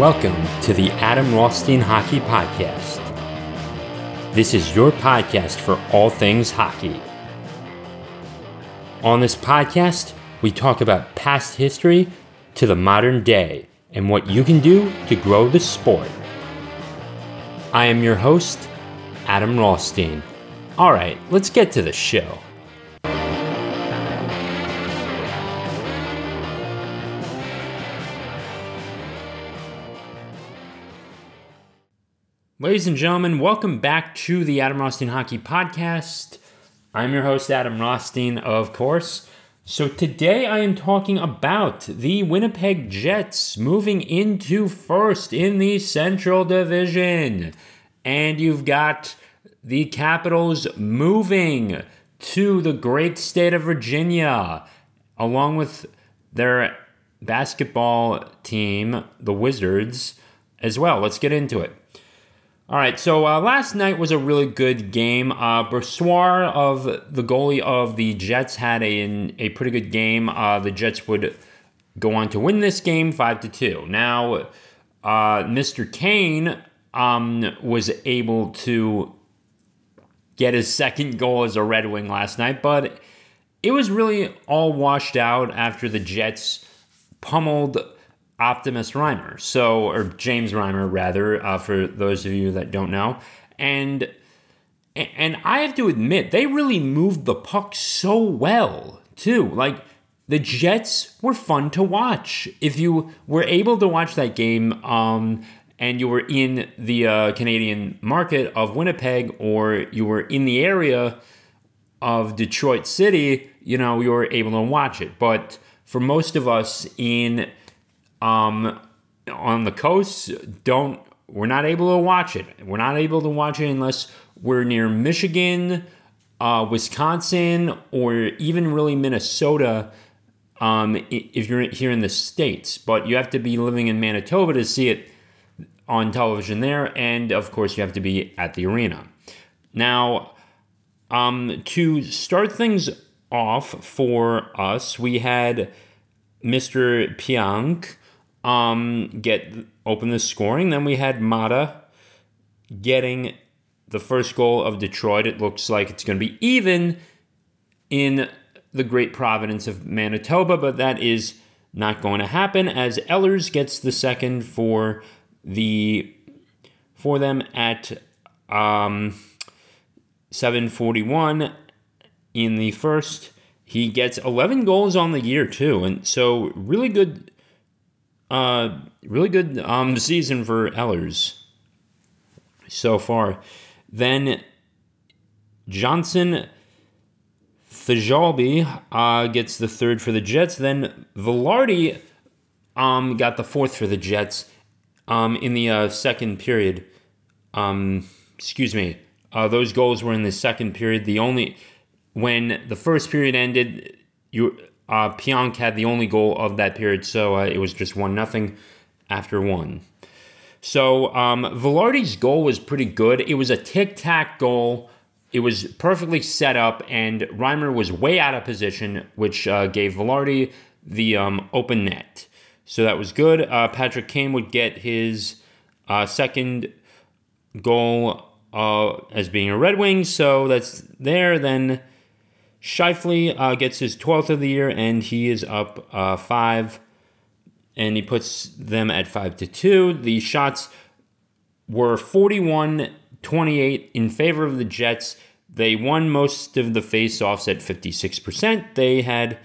Welcome to the Adam Rothstein Hockey Podcast. This is your podcast for all things hockey. On this podcast, we talk about past history to the modern day and what you can do to grow the sport. I am your host, Adam Rothstein. All right, let's get to the show. Ladies and gentlemen, welcome back to the Adam Rothstein Hockey Podcast. I'm your host, Adam Rothstein, of course. So today I am talking about the Winnipeg Jets moving into first in the Central Division. And you've got the Capitals moving to the great state of Virginia, along with their basketball team, the Wizards, as well. Let's get into it. All right, so uh, last night was a really good game. Uh, Brossoit of the goalie of the Jets had a, a pretty good game. Uh, the Jets would go on to win this game five to two. Now, uh, Mr. Kane um, was able to get his second goal as a Red Wing last night, but it was really all washed out after the Jets pummeled Optimus Reimer. So, or James Reimer, rather, uh, for those of you that don't know. And and I have to admit, they really moved the puck so well, too. Like, the Jets were fun to watch. If you were able to watch that game um, and you were in the uh, Canadian market of Winnipeg or you were in the area of Detroit City, you know, you were able to watch it. But for most of us in um, on the coast don't we're not able to watch it. We're not able to watch it unless we're near Michigan, uh, Wisconsin, or even really Minnesota. Um, if you're here in the states, but you have to be living in Manitoba to see it on television there, and of course you have to be at the arena. Now, um, to start things off for us, we had Mr. Pionk um, get open the scoring. Then we had Maatta getting the first goal of Detroit. It looks like it's going to be even in the great providence of Manitoba, but that is not going to happen as Ehlers gets the second for the for them at um, 741 in the first. He gets 11 goals on the year too, and so really good uh, really good um, season for Ehlers so far. Then Johnson Fajalbi uh, gets the third for the Jets. Then Vilardi um, got the fourth for the Jets um, in the uh, second period. Um, excuse me. Uh, those goals were in the second period. The only when the first period ended, you uh, Pionk had the only goal of that period, so uh, it was just one nothing after one. So um, Vilardi's goal was pretty good. It was a tic tac goal. It was perfectly set up, and Reimer was way out of position, which uh, gave Vilardi the um, open net. So that was good. Uh, Patrick Kane would get his uh, second goal uh, as being a Red Wing, so that's there. Then Scheifele uh, gets his 12th of the year, and he is up uh, five, and he puts them at five to two. The shots were 41 28 in favor of the Jets. They won most of the faceoffs at 56%. They had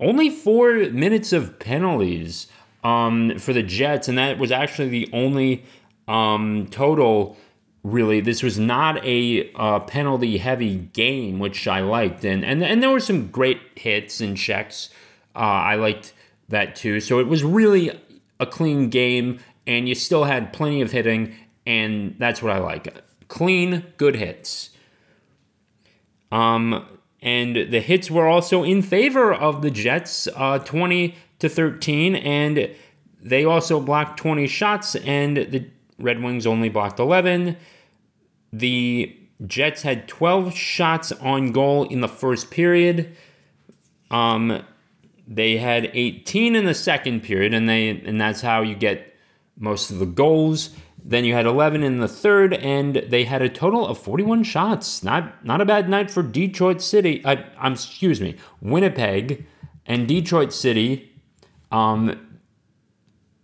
only four minutes of penalties um, for the Jets, and that was actually the only um, total really this was not a uh, penalty heavy game which i liked. And, and and there were some great hits and checks uh, i liked that too. So it was really a clean game and you still had plenty of hitting and that's what i like. Clean good hits. Um and the hits were also in favor of the jets uh 20 to 13 and they also blocked 20 shots and the red wings only blocked 11 the Jets had 12 shots on goal in the first period. Um, they had 18 in the second period, and they and that's how you get most of the goals. Then you had 11 in the third, and they had a total of 41 shots. Not not a bad night for Detroit City. Uh, I'm excuse me, Winnipeg and Detroit City. Um,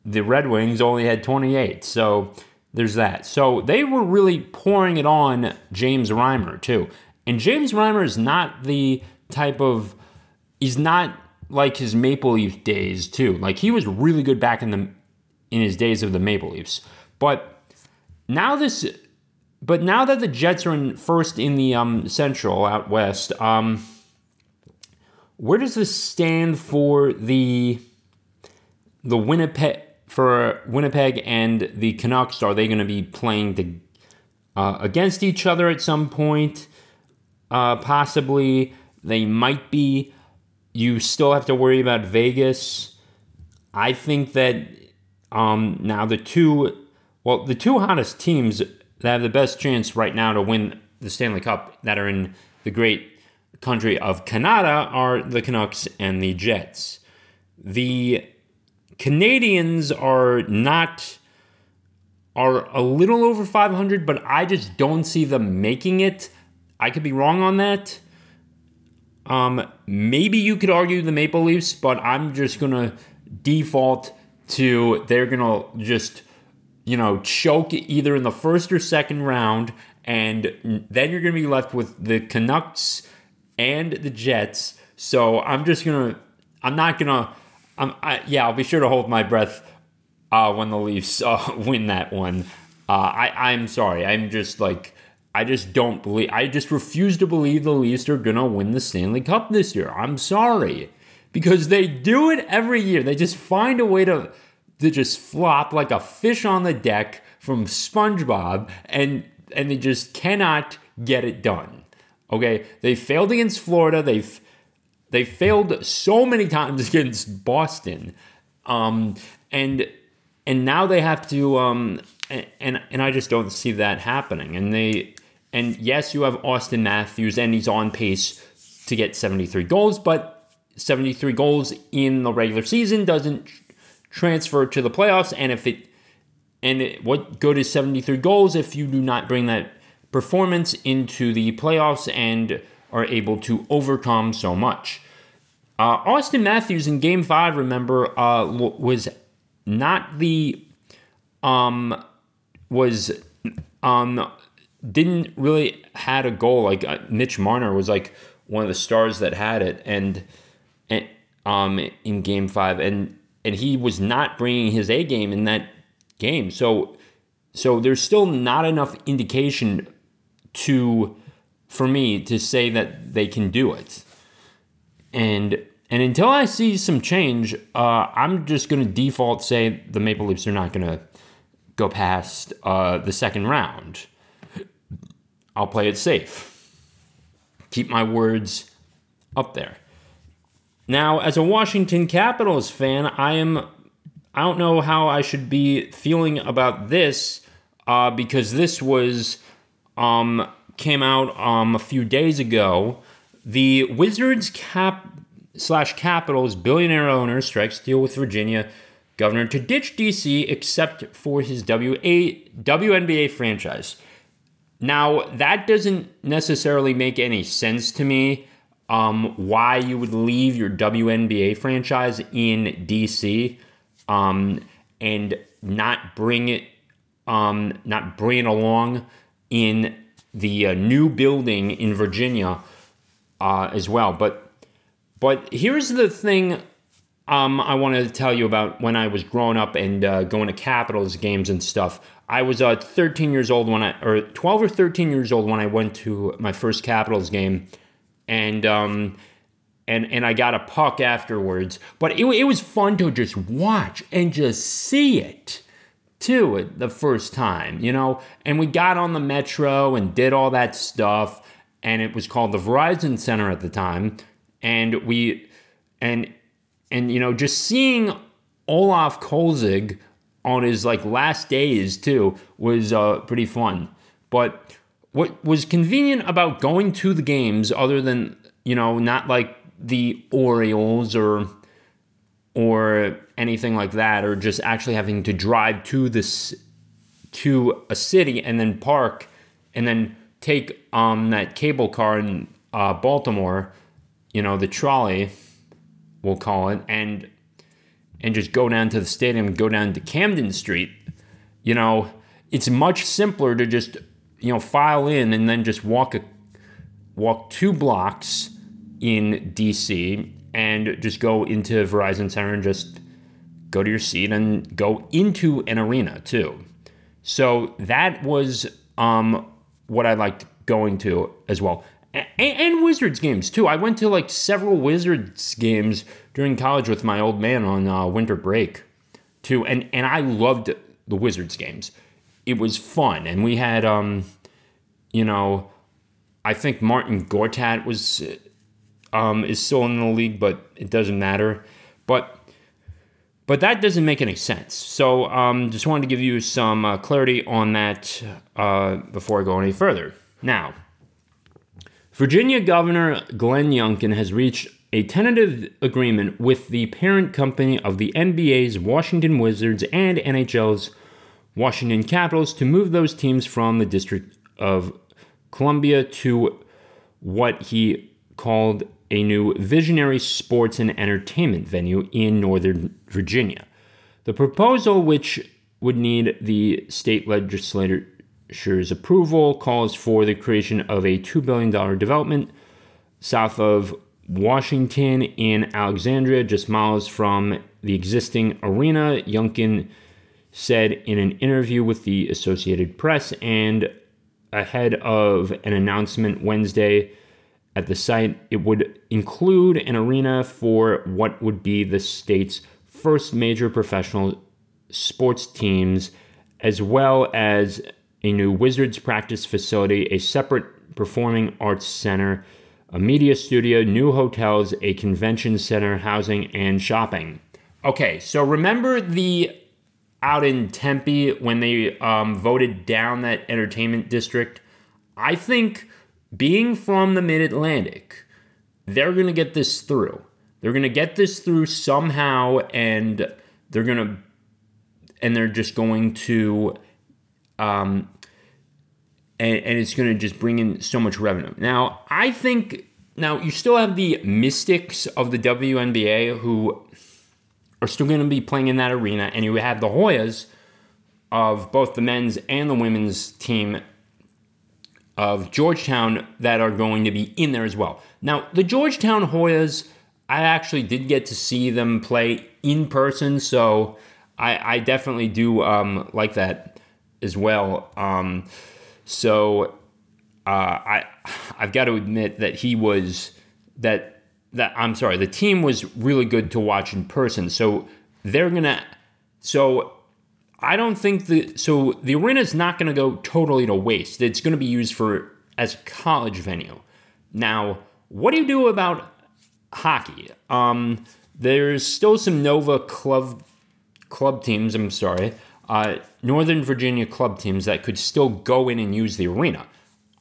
the Red Wings only had 28, so there's that. So they were really pouring it on James Reimer too, and James Reimer is not the type of he's not like his Maple Leaf days too. Like he was really good back in the in his days of the Maple Leafs. But now this but now that the Jets are in first in the um, Central out west, um, where does this stand for the the Winnipeg for Winnipeg and the Canucks? Are they going to be playing the, uh, against each other at some point? Uh, possibly they might be. You still have to worry about Vegas. I think that um, now the two, well, the two hottest teams that have the best chance right now to win the Stanley Cup that are in the great country of Canada are the Canucks and the Jets. The Canadiens are not are a little over 500, but I just don't see them making it. I could be wrong on that. Um, maybe you could argue the Maple Leafs, but I'm just gonna default to they're gonna just you know choke either in the first or second round, and then you're gonna be left with the Canucks and the Jets. So I'm just gonna I'm not gonna I'm I, yeah I'll be sure to hold my breath uh, when the Leafs uh, win that one. Uh, I I'm sorry I'm just like I just don't believe. I just refuse to believe the Leafs are gonna win the Stanley Cup this year. I'm sorry, because they do it every year. They just find a way to to just flop like a fish on the deck from SpongeBob, and and they just cannot get it done. Okay, they failed against Florida. They've they failed so many times against Boston, um, and and now they have to um, and and I just don't see that happening. And they and yes, you have Auston Matthews, and he's on pace to get 73 goals, but 73 goals in the regular season doesn't transfer to the playoffs. And if it, and it, what good is 73 goals if you do not bring that performance into the playoffs and are able to overcome so much? Uh, Auston Matthews in Game Five, remember, uh, was not the um was um didn't really had a goal. Like uh, Mitch Marner was like one of the stars that had it, and, and um in Game Five, and and he was not bringing his A game in that game. So so there's still not enough indication to for me to say that they can do it, and. And until I see some change, uh, I'm just going to default say the Maple Leafs are not going to go past uh, the second round. I'll play it safe. Keep my words up there. Now, as a Washington Capitals fan, I am I don't know how I should be feeling about this uh, because this was um, came out um, a few days ago. The Wizards cap slash Capitals billionaire owner strikes deal with Virginia governor to ditch DC except for his WA, WNBA franchise. Now, that doesn't necessarily make any sense to me. Um, why you would leave your WNBA franchise in DC um, and not bring it, um, not bring it along in the uh, new building in Virginia uh, as well. But but here's the thing um, I wanted to tell you about when I was growing up and uh, going to Capitals games and stuff. I was uh, 13 years old when I, or 12 or 13 years old when I went to my first Capitals game, and um, and and I got a puck afterwards. But it, it was fun to just watch and just see it too the first time, you know. And we got on the metro and did all that stuff, and it was called the Verizon Center at the time, and we and and you know just seeing Olaf Kolzig on his like last days too was uh, pretty fun. But what was convenient about going to the games, other than you know not like the Orioles or or anything like that, or just actually having to drive to this to a city and then park and then take um, that cable car in uh, Baltimore, you know, the trolley, we'll call it, and and just go down to the stadium and go down to Camden Street, you know, it's much simpler to just you know file in and then just walk a walk two blocks in DC and just go into Verizon Center and just go to your seat and go into an arena too. So that was um, what I liked going to as well. And, and, Wizards games too. I went to like several Wizards games during college with my old man on uh, winter break too, and and I loved the Wizards games. It was fun, and we had um, you know, I think Marcin Gortat was um, is still in the league, but it doesn't matter. But but that doesn't make any sense. So um, just wanted to give you some uh, clarity on that uh, before I go any further. Now, Virginia Governor Glenn Youngkin has reached a tentative agreement with the parent company of the NBA's Washington Wizards and NHL's Washington Capitals to move those teams from the District of Columbia to what he called a new visionary sports and entertainment venue in Northern Virginia. The proposal, which would need the state legislature's approval, calls for the creation of a $2 billion development south of Washington in Alexandria, just miles from the existing arena. Youngkin said in an interview with the Associated Press and ahead of an announcement Wednesday at the site. It would include an arena for what would be the state's first major professional sports teams, as well as a new Wizards practice facility, a separate performing arts center, a media studio, new hotels, a convention center, housing, and shopping. Okay, so remember the out in Tempe when they um, voted down that entertainment district. I think being from the Mid Atlantic, they're going to get this through. They're going to get this through somehow, and they're going to, and they're just going to, um, and, and it's going to just bring in so much revenue. Now, I think, now you still have the mystics of the WNBA who are still going to be playing in that arena, and you have the Hoyas of both the men's and the women's team of Georgetown that are going to be in there as well. Now, the Georgetown Hoyas, I actually did get to see them play in person, so I, I definitely do um, like that as well. Um, so uh, I I've got to admit that he was that that I'm sorry, the team was really good to watch in person. So they're gonna. So I don't think the so the arena is not gonna go totally to waste. It's gonna be used for as a college venue. Now, what do you do about hockey? Um, there's still some Nova club club teams. I'm sorry, uh, Northern Virginia club teams that could still go in and use the arena.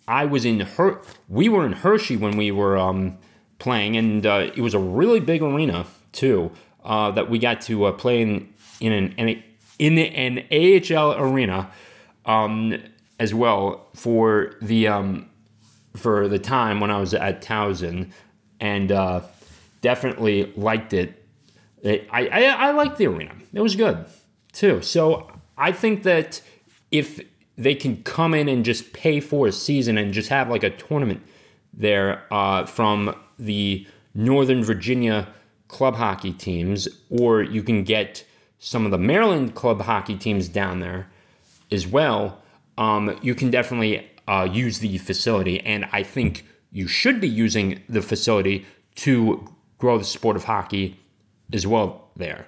I was in her. We were in Hershey when we were um, playing, and uh, it was a really big arena too uh, that we got to uh, play in in an in an AHL arena um, as well for the um, for the time when I was at Towson, and uh, definitely liked it. I, I I liked the arena; it was good too. So I think that if they can come in and just pay for a season and just have like a tournament there uh, from the Northern Virginia club hockey teams, or you can get some of the Maryland club hockey teams down there as well. Um, you can definitely uh, use the facility, and I think you should be using the facility to grow the sport of hockey as well there.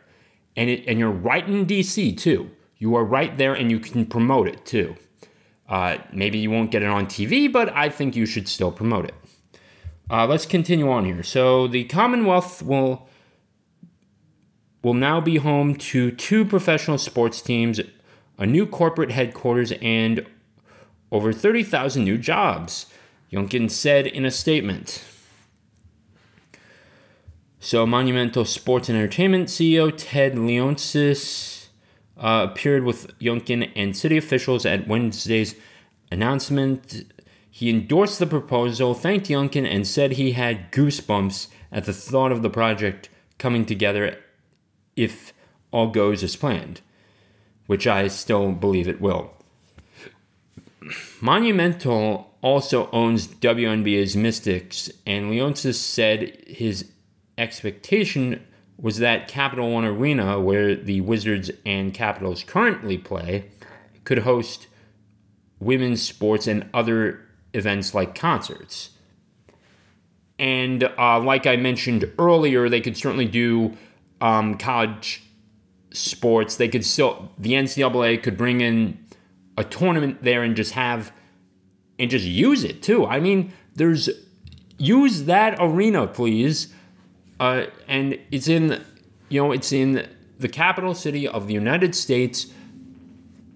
And it, and you're right in DC too. You are right there, and you can promote it too. Uh, maybe you won't get it on TV, but I think you should still promote it. Uh, let's continue on here. So the Commonwealth will will now be home to two professional sports teams, a new corporate headquarters, and over 30,000 new jobs, Youngkin said in a statement. So, Monumental Sports and Entertainment CEO Ted Leonsis uh, appeared with Youngkin and city officials at Wednesday's announcement. He endorsed the proposal, thanked Youngkin, and said he had goosebumps at the thought of the project coming together if all goes as planned, which I still believe it will. Monumental also owns WNBA's Mystics, and Leonsis said his expectation was that Capital One Arena, where the Wizards and Capitals currently play, could host women's sports and other events like concerts. And uh, like I mentioned earlier, they could certainly do um, college sports. They could still, the NCAA could bring in a tournament there and just have, and just use it too. I mean, there's, use that arena, please uh, and it's in, you know, it's in the capital city of the United States.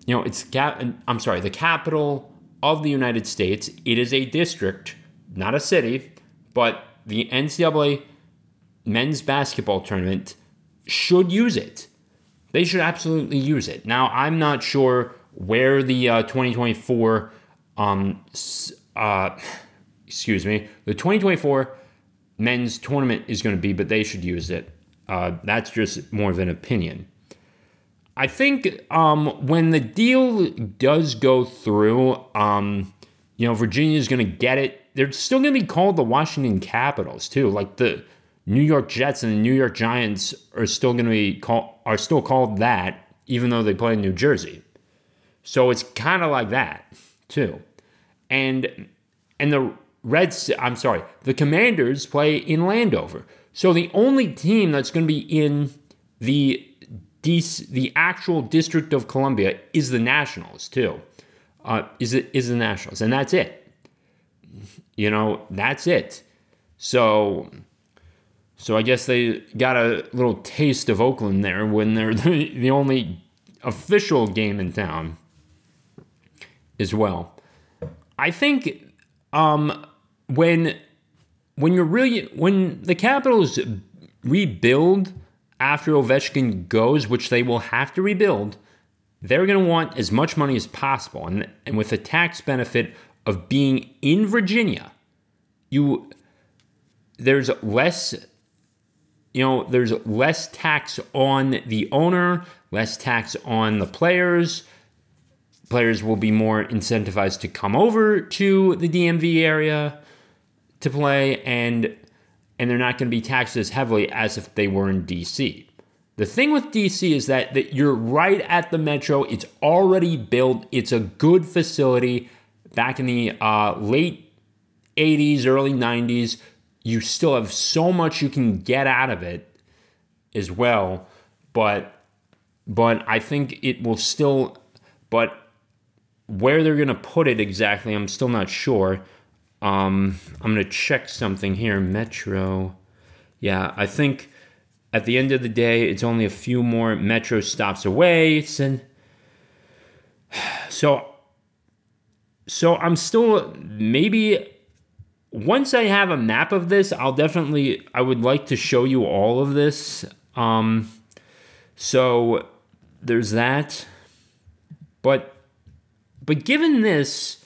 You know, it's cap. I'm sorry, the capital of the United States. It is a district, not a city, but the NCAA men's basketball tournament should use it. They should absolutely use it. Now, I'm not sure where the uh, 2024, um, uh, excuse me, the 2024 men's tournament is going to be, but they should use it. Uh, that's just more of an opinion. I think um, when the deal does go through, um, you know, Virginia is going to get it. They're still going to be called the Washington Capitals too. Like the New York Jets and the New York Giants are still going to be called are still called that, even though they play in New Jersey. So it's kind of like that too, and and the Reds, I'm sorry, the Commanders play in Landover. So the only team that's going to be in the the actual District of Columbia is the Nationals too. Uh, is it is the Nationals, and that's it. You know, that's it. So, so I guess they got a little taste of Oakland there when they're the, only official game in town as well. I think um, when when you're really when the Capitals rebuild after Ovechkin goes, which they will have to rebuild, they're going to want as much money as possible, and and with the tax benefit of being in Virginia, you there's less you know there's less tax on the owner, less tax on the players. Players will be more incentivized to come over to the DMV area to play and and they're not going to be taxed as heavily as if they were in DC. The thing with DC is that, that you're right at the metro. It's already built. It's a good facility. Back in the uh, late 80s, early 90s, you still have so much you can get out of it as well. But but I think it will still. But where they're to put it exactly, I'm still not sure. Um, I'm to check something here. Metro. Yeah, I think at the end of the day, it's only a few more metro stops away. So, so, so I'm still maybe once I have a map of this, I'll definitely I would like to show you all of this. Um, so there's that, but but given this,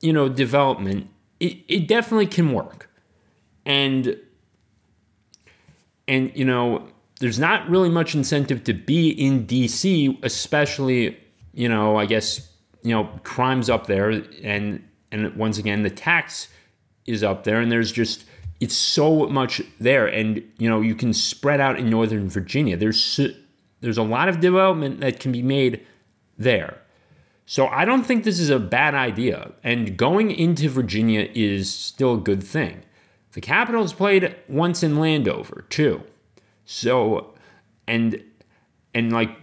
you know, development, it, it definitely can work. And and you know, there's not really much incentive to be in DC, especially, you know, I guess, you know, crime's up there and and once again the tax is up there and there's just it's so much there and you know, you can spread out in northern Virginia. There's there's a lot of development that can be made there. So I don't think this is a bad idea. And going into Virginia is still a good thing. The Capitals played once in Landover too. So and and like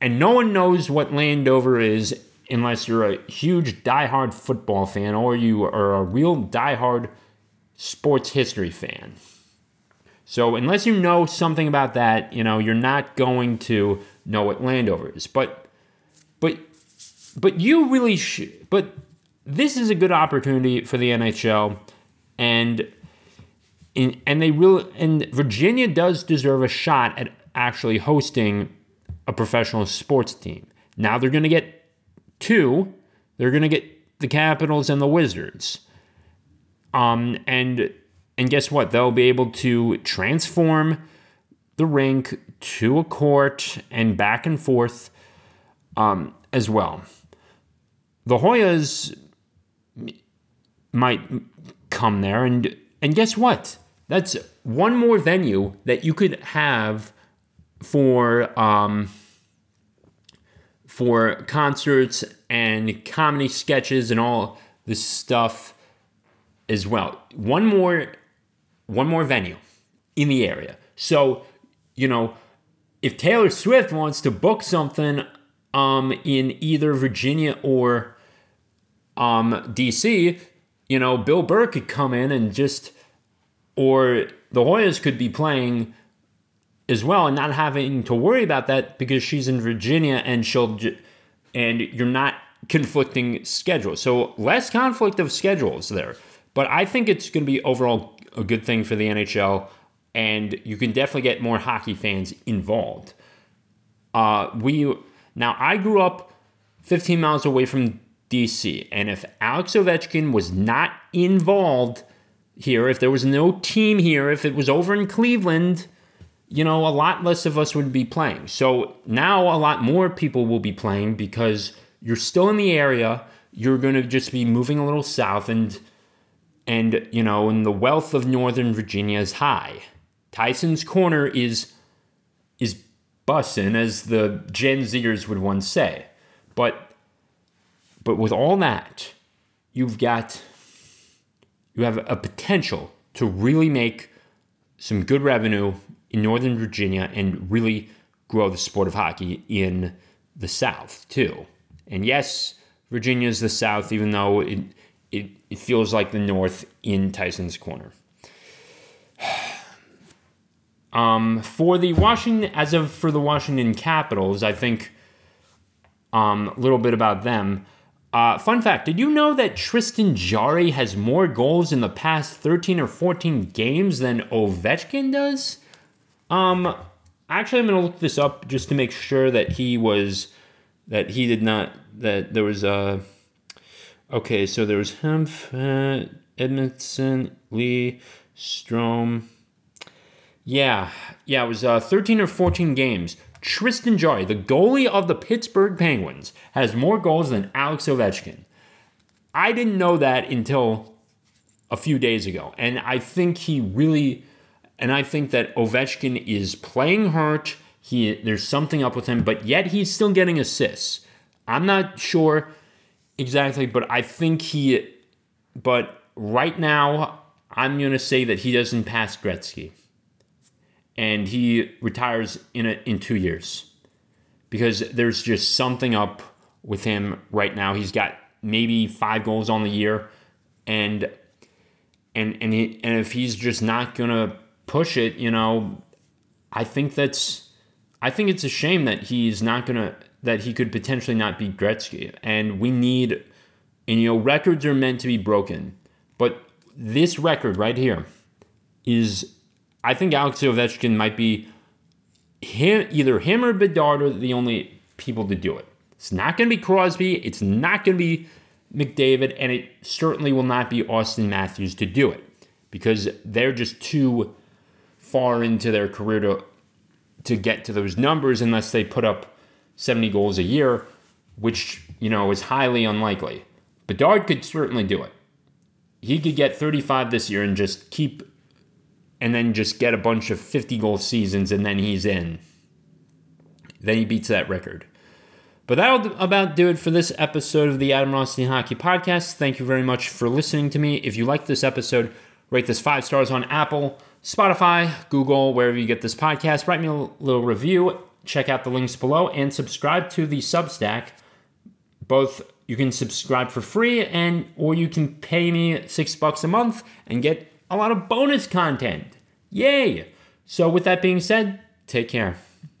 and no one knows what Landover is unless you're a huge diehard football fan or you are a real diehard sports history fan. So unless you know something about that, you know, you're not going to know what Landover is. But but but you really should. But this is a good opportunity for the NHL, and in, and they really and Virginia does deserve a shot at actually hosting a professional sports team. Now they're going to get two. They're going to get the Capitals and the Wizards. Um, and and guess what? They'll be able to transform the rink to a court and back and forth um, as well. The Hoyas might come there, and and guess what? That's one more venue that you could have for um, for concerts and comedy sketches and all this stuff as well. One more one more venue in the area. So, you know, if Taylor Swift wants to book something um, in either Virginia or um, DC, you know, Bill Burr could come in and just, or the Hoyas could be playing as well and not having to worry about that because she's in Virginia and she'll, and you're not conflicting schedules. So less conflict of schedules there. But I think it's going to be overall a good thing for the NHL, and you can definitely get more hockey fans involved. Uh, we now I grew up 15 miles away from DC, and if Alex Ovechkin was not involved here, if there was no team here, if it was over in Cleveland, you know, a lot less of us would be playing. So now a lot more people will be playing because you're still in the area. You're going to just be moving a little south and and you know, and the wealth of Northern Virginia is high. Tyson's Corner is is bussin', as the Gen Zers would once say. But but with all that, you've got you have a potential to really make some good revenue in Northern Virginia and really grow the sport of hockey in the South too. And yes, Virginia is the South, even though it it, it feels like the North in Tyson's corner. Um, for the Washington, as of for the Washington Capitals, I think um, a little bit about them. Uh, fun fact: Did you know that Tristan Jarry has more goals in the past 13 or 14 games than Ovechkin does? Um, actually, I'm gonna look this up just to make sure that he was that he did not that there was a Okay, so there was him, uh, Edmundson, Lee, Strom. Yeah, yeah, it was uh, 13 or 14 games. Tristan Jarry, the goalie of the Pittsburgh Penguins, has more goals than Alex Ovechkin. I didn't know that until a few days ago. And I think he really, and I think that Ovechkin is playing hurt. He, there's something up with him, but yet he's still getting assists. I'm not sure Exactly, but I think he. But right now, I'm going to say that he doesn't pass Gretzky, and he retires in a, in two years, because there's just something up with him right now. He's got maybe five goals on the year, and and and he, and if he's just not going to push it, you know, I think that's I think it's a shame that he's not to that he could potentially not beat Gretzky. And we need, and you know, records are meant to be broken. But this record right here is, I think Alex Ovechkin might be him, either him or Bedard are the only people to do it. It's not to be Crosby. It's not to be McDavid. And it certainly will not be Auston Matthews to do it because they're just too far into their career to, to get to those numbers unless they put up 70 goals a year, which, you know, is highly unlikely. Bedard could certainly do it. He could get 35 this year and just keep, and then just get a bunch of 50 goal seasons, and then he's in. Then he beats that record. But that'll about do it for this episode of the Adam Rothstein Hockey Podcast. Thank you very much for listening to me. If you like this episode, rate this five stars on Apple, Spotify, Google, wherever you get this podcast. Write me a little review check out the links below and subscribe to the Substack. Both you can subscribe for free and or you can pay me 6 bucks a month and get a lot of bonus content. Yay. So with that being said, take care.